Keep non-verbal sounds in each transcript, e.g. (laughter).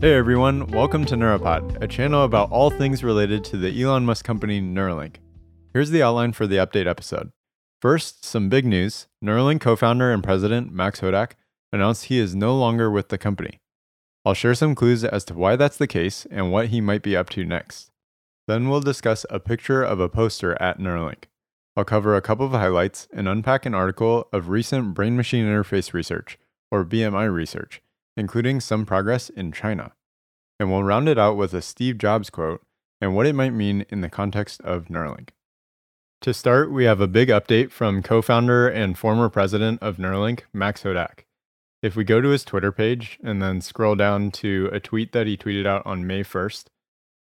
Hey everyone, welcome to Neuropod, a channel about all things related to the Elon Musk company Neuralink. Here's the outline for the update episode. First, some big news. Neuralink co founder and president Max Hodak announced he is no longer with the company. I'll share some clues as to why that's the case and what he might be up to next. Then we'll discuss a picture of a poster at Neuralink. I'll cover a couple of highlights and unpack an article of recent brain machine interface research, or BMI research, including some progress in China. And we'll round it out with a Steve Jobs quote and what it might mean in the context of Neuralink. To start, we have a big update from co founder and former president of Neuralink, Max Hodak. If we go to his Twitter page and then scroll down to a tweet that he tweeted out on May 1st,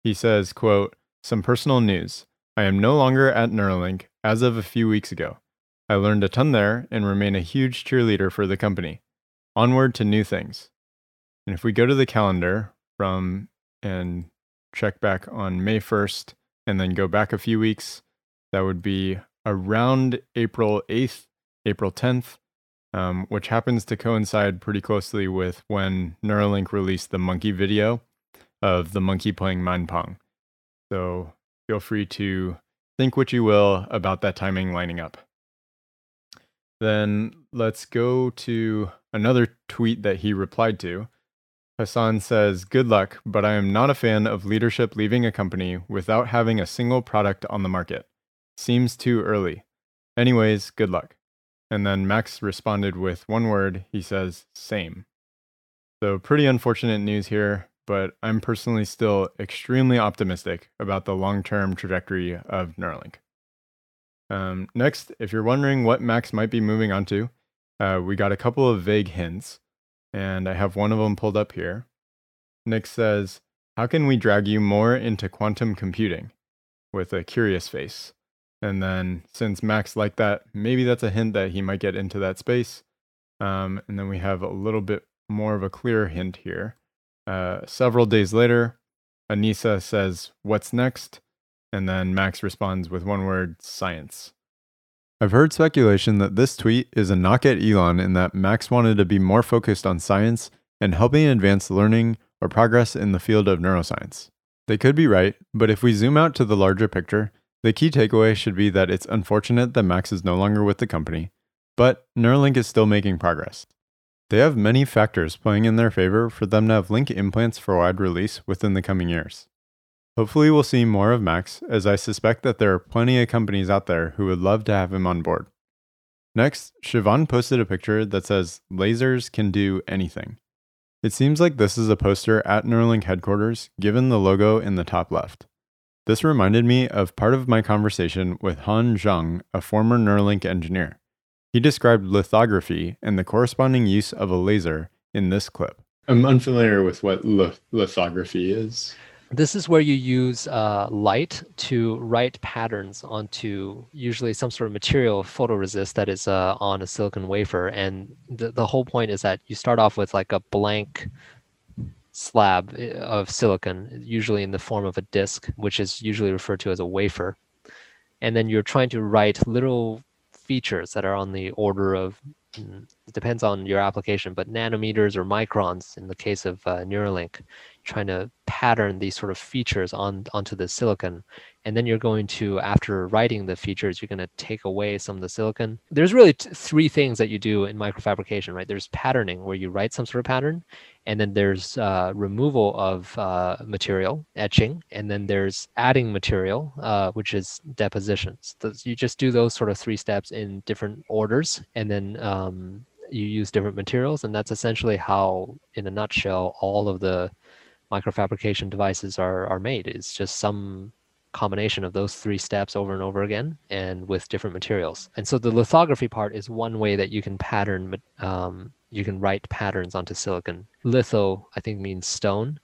he says, quote, Some personal news. I am no longer at Neuralink as of a few weeks ago. I learned a ton there and remain a huge cheerleader for the company. Onward to new things. And if we go to the calendar from and check back on May 1st and then go back a few weeks, that would be around April 8th, April 10th, um, which happens to coincide pretty closely with when Neuralink released the monkey video of the monkey playing MindPong. So feel free to think what you will about that timing lining up. Then let's go to another tweet that he replied to. Hassan says, Good luck, but I am not a fan of leadership leaving a company without having a single product on the market. Seems too early. Anyways, good luck. And then Max responded with one word. He says, same. So, pretty unfortunate news here, but I'm personally still extremely optimistic about the long term trajectory of Neuralink. Um, next, if you're wondering what Max might be moving on to, uh, we got a couple of vague hints, and I have one of them pulled up here. Nick says, How can we drag you more into quantum computing? with a curious face. And then since Max liked that, maybe that's a hint that he might get into that space. Um, and then we have a little bit more of a clear hint here. Uh, several days later, Anissa says, What's next? And then Max responds with one word science. I've heard speculation that this tweet is a knock at Elon in that Max wanted to be more focused on science and helping advance learning or progress in the field of neuroscience. They could be right, but if we zoom out to the larger picture, the key takeaway should be that it's unfortunate that Max is no longer with the company, but Neuralink is still making progress. They have many factors playing in their favor for them to have link implants for wide release within the coming years. Hopefully, we'll see more of Max, as I suspect that there are plenty of companies out there who would love to have him on board. Next, Siobhan posted a picture that says, Lasers can do anything. It seems like this is a poster at Neuralink headquarters, given the logo in the top left. This reminded me of part of my conversation with Han Zhang, a former Neuralink engineer. He described lithography and the corresponding use of a laser in this clip. I'm unfamiliar with what lithography is. This is where you use uh, light to write patterns onto usually some sort of material photoresist that is uh, on a silicon wafer. And the, the whole point is that you start off with like a blank slab eh, of silicon, usually in the form of a disk, which is usually referred to as a wafer. And then you're trying to write little features that are on the order of, mm, it depends on your application, but nanometers or microns in the case of uh, Neuralink, trying to pattern these sort of features on onto the silicon. And then you're going to after writing the features you're going to take away some of the silicon. There's really t- three things that you do in microfabrication right? There's patterning where you write some sort of pattern and then there's uh, removal of uh, material etching and then there's adding material uh, which is depositions. You just do those sort of three steps in different orders and then um, you use different materials and that's essentially how in a nutshell all of the microfabrication devices are, are made. It's just some combination of those three steps over and over again and with different materials. And so the lithography part is one way that you can pattern, um, you can write patterns onto silicon. Litho, I think, means stone.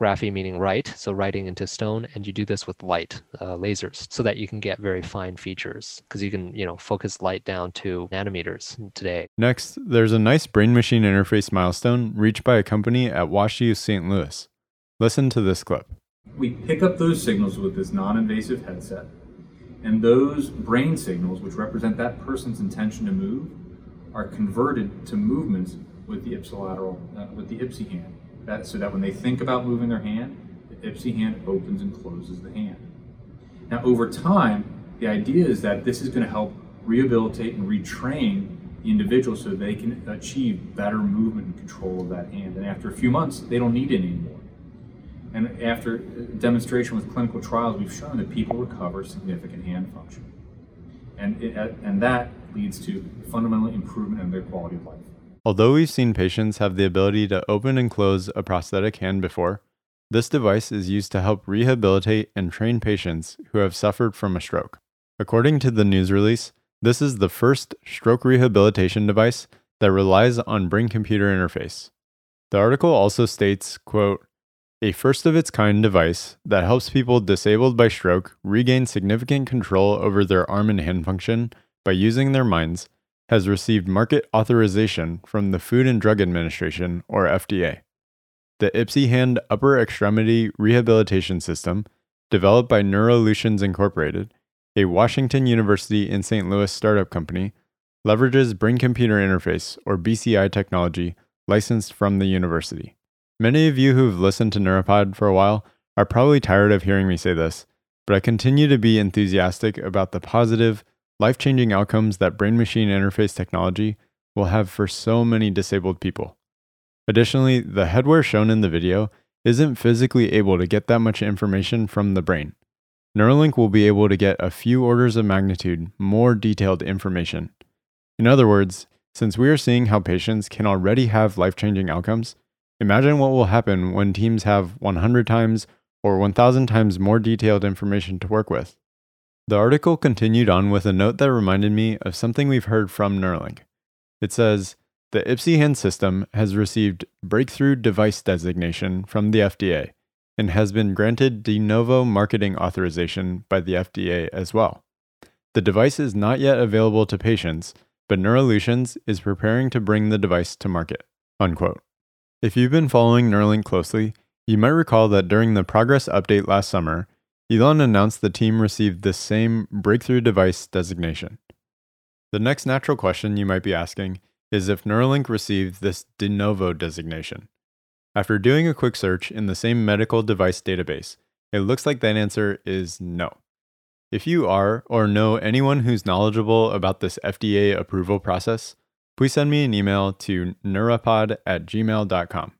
Graphy meaning write, so writing into stone, and you do this with light, uh, lasers, so that you can get very fine features because you can, you know, focus light down to nanometers today. Next, there's a nice brain machine interface milestone reached by a company at WashU St. Louis. Listen to this clip. We pick up those signals with this non invasive headset, and those brain signals, which represent that person's intention to move, are converted to movements with the ipsilateral, uh, with the IPSI hand. that, so that when they think about moving their hand, the IPSI hand opens and closes the hand. Now, over time, the idea is that this is going to help rehabilitate and retrain the individual so they can achieve better movement and control of that hand. And after a few months, they don't need it anymore. And after demonstration with clinical trials, we've shown that people recover significant hand function. And, it, and that leads to fundamental improvement in their quality of life. Although we've seen patients have the ability to open and close a prosthetic hand before, this device is used to help rehabilitate and train patients who have suffered from a stroke. According to the news release, this is the first stroke rehabilitation device that relies on brain computer interface. The article also states, quote, a first of its kind device that helps people disabled by stroke regain significant control over their arm and hand function by using their minds has received market authorization from the Food and Drug Administration or FDA. The IPSI Hand Upper Extremity Rehabilitation System, developed by Neurolutions Incorporated, a Washington University in St. Louis startup company, leverages brain computer interface or BCI technology licensed from the university. Many of you who've listened to Neuropod for a while are probably tired of hearing me say this, but I continue to be enthusiastic about the positive, life changing outcomes that brain machine interface technology will have for so many disabled people. Additionally, the headwear shown in the video isn't physically able to get that much information from the brain. Neuralink will be able to get a few orders of magnitude more detailed information. In other words, since we are seeing how patients can already have life changing outcomes, imagine what will happen when teams have 100 times or 1000 times more detailed information to work with. The article continued on with a note that reminded me of something we've heard from Neuralink. It says, the IPSI hand system has received Breakthrough Device designation from the FDA and has been granted de novo marketing authorization by the FDA as well. The device is not yet available to patients, but Neurolutions is preparing to bring the device to market. Unquote. If you've been following Neuralink closely, you might recall that during the progress update last summer, Elon announced the team received this same breakthrough device designation. The next natural question you might be asking is if Neuralink received this de novo designation. After doing a quick search in the same medical device database, it looks like that answer is no. If you are or know anyone who's knowledgeable about this FDA approval process, please send me an email to neuropod at gmail.com.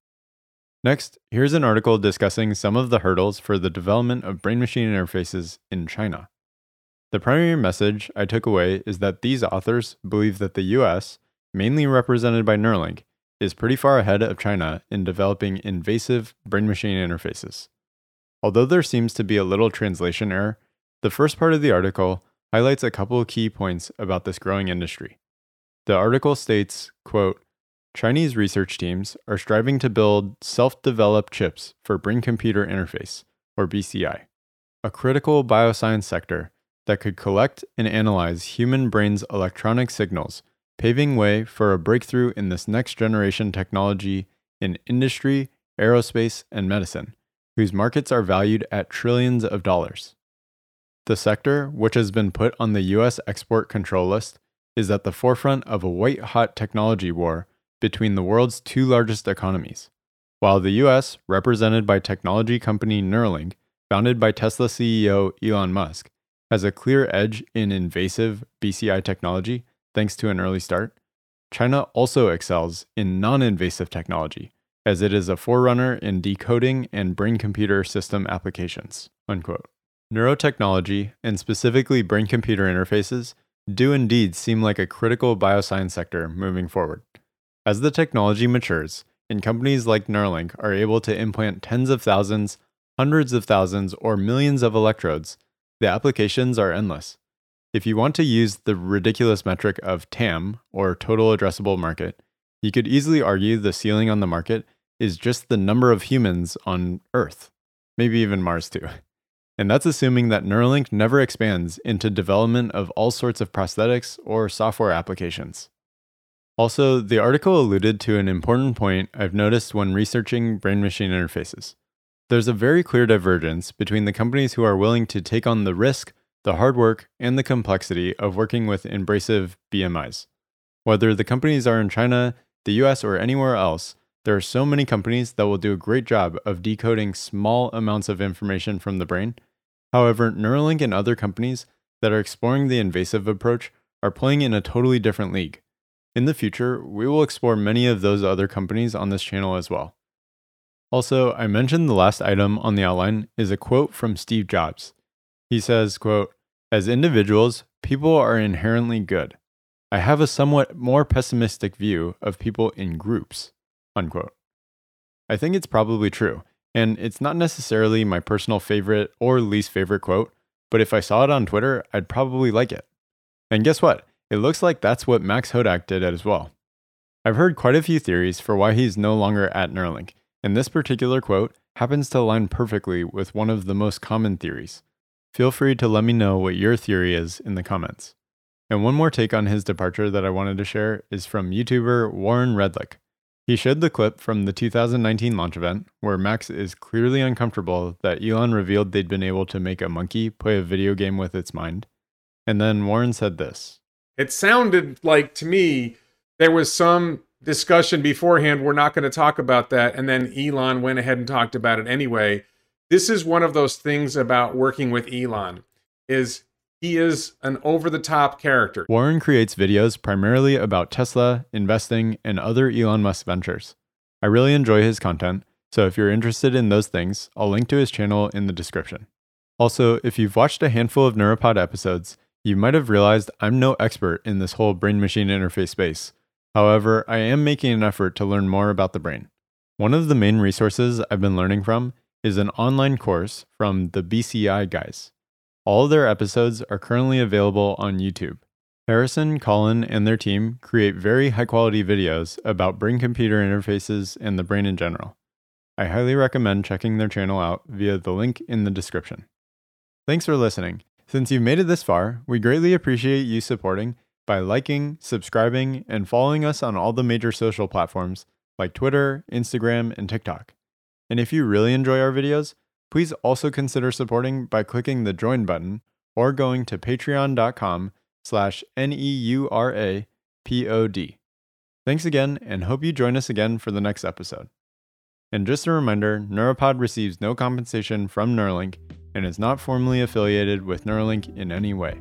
Next, here's an article discussing some of the hurdles for the development of brain machine interfaces in China. The primary message I took away is that these authors believe that the US, mainly represented by Neuralink, is pretty far ahead of China in developing invasive brain machine interfaces. Although there seems to be a little translation error, the first part of the article highlights a couple of key points about this growing industry. The article states, quote, Chinese research teams are striving to build self-developed chips for brain computer interface or BCI, a critical bioscience sector that could collect and analyze human brain's electronic signals paving way for a breakthrough in this next generation technology in industry, aerospace, and medicine, whose markets are valued at trillions of dollars. The sector, which has been put on the US export control list, is at the forefront of a white hot technology war between the world's two largest economies. While the US, represented by technology company Neuralink, founded by Tesla CEO Elon Musk, has a clear edge in invasive BCI technology, thanks to an early start, China also excels in non invasive technology, as it is a forerunner in decoding and brain computer system applications. Unquote. Neurotechnology, and specifically brain computer interfaces, do indeed seem like a critical bioscience sector moving forward. As the technology matures, and companies like Neuralink are able to implant tens of thousands, hundreds of thousands, or millions of electrodes, the applications are endless. If you want to use the ridiculous metric of TAM, or total addressable market, you could easily argue the ceiling on the market is just the number of humans on Earth, maybe even Mars too. (laughs) And that's assuming that Neuralink never expands into development of all sorts of prosthetics or software applications. Also, the article alluded to an important point I've noticed when researching brain machine interfaces. There's a very clear divergence between the companies who are willing to take on the risk the hard work, and the complexity of working with invasive BMIs. Whether the companies are in China, the US, or anywhere else, there are so many companies that will do a great job of decoding small amounts of information from the brain. However, Neuralink and other companies that are exploring the invasive approach are playing in a totally different league. In the future, we will explore many of those other companies on this channel as well. Also, I mentioned the last item on the outline is a quote from Steve Jobs. He says, quote, "As individuals, people are inherently good. I have a somewhat more pessimistic view of people in groups." Unquote. I think it's probably true, and it's not necessarily my personal favorite or least favorite quote, but if I saw it on Twitter, I'd probably like it. And guess what? It looks like that's what Max Hodak did as well. I've heard quite a few theories for why he's no longer at Neuralink, and this particular quote happens to align perfectly with one of the most common theories. Feel free to let me know what your theory is in the comments. And one more take on his departure that I wanted to share is from YouTuber Warren Redlich. He showed the clip from the 2019 launch event where Max is clearly uncomfortable that Elon revealed they'd been able to make a monkey play a video game with its mind. And then Warren said this It sounded like to me there was some discussion beforehand. We're not going to talk about that. And then Elon went ahead and talked about it anyway. This is one of those things about working with Elon is he is an over the top character. Warren creates videos primarily about Tesla, investing, and other Elon Musk ventures. I really enjoy his content, so if you're interested in those things, I'll link to his channel in the description. Also, if you've watched a handful of Neuropod episodes, you might have realized I'm no expert in this whole brain machine interface space. However, I am making an effort to learn more about the brain. One of the main resources I've been learning from is an online course from the BCI guys. All of their episodes are currently available on YouTube. Harrison, Colin, and their team create very high quality videos about brain computer interfaces and the brain in general. I highly recommend checking their channel out via the link in the description. Thanks for listening. Since you've made it this far, we greatly appreciate you supporting by liking, subscribing, and following us on all the major social platforms like Twitter, Instagram, and TikTok. And if you really enjoy our videos, Please also consider supporting by clicking the join button or going to patreon.com slash N-E-U-R-A-P-O-D. Thanks again and hope you join us again for the next episode. And just a reminder, Neuropod receives no compensation from Neuralink and is not formally affiliated with Neuralink in any way.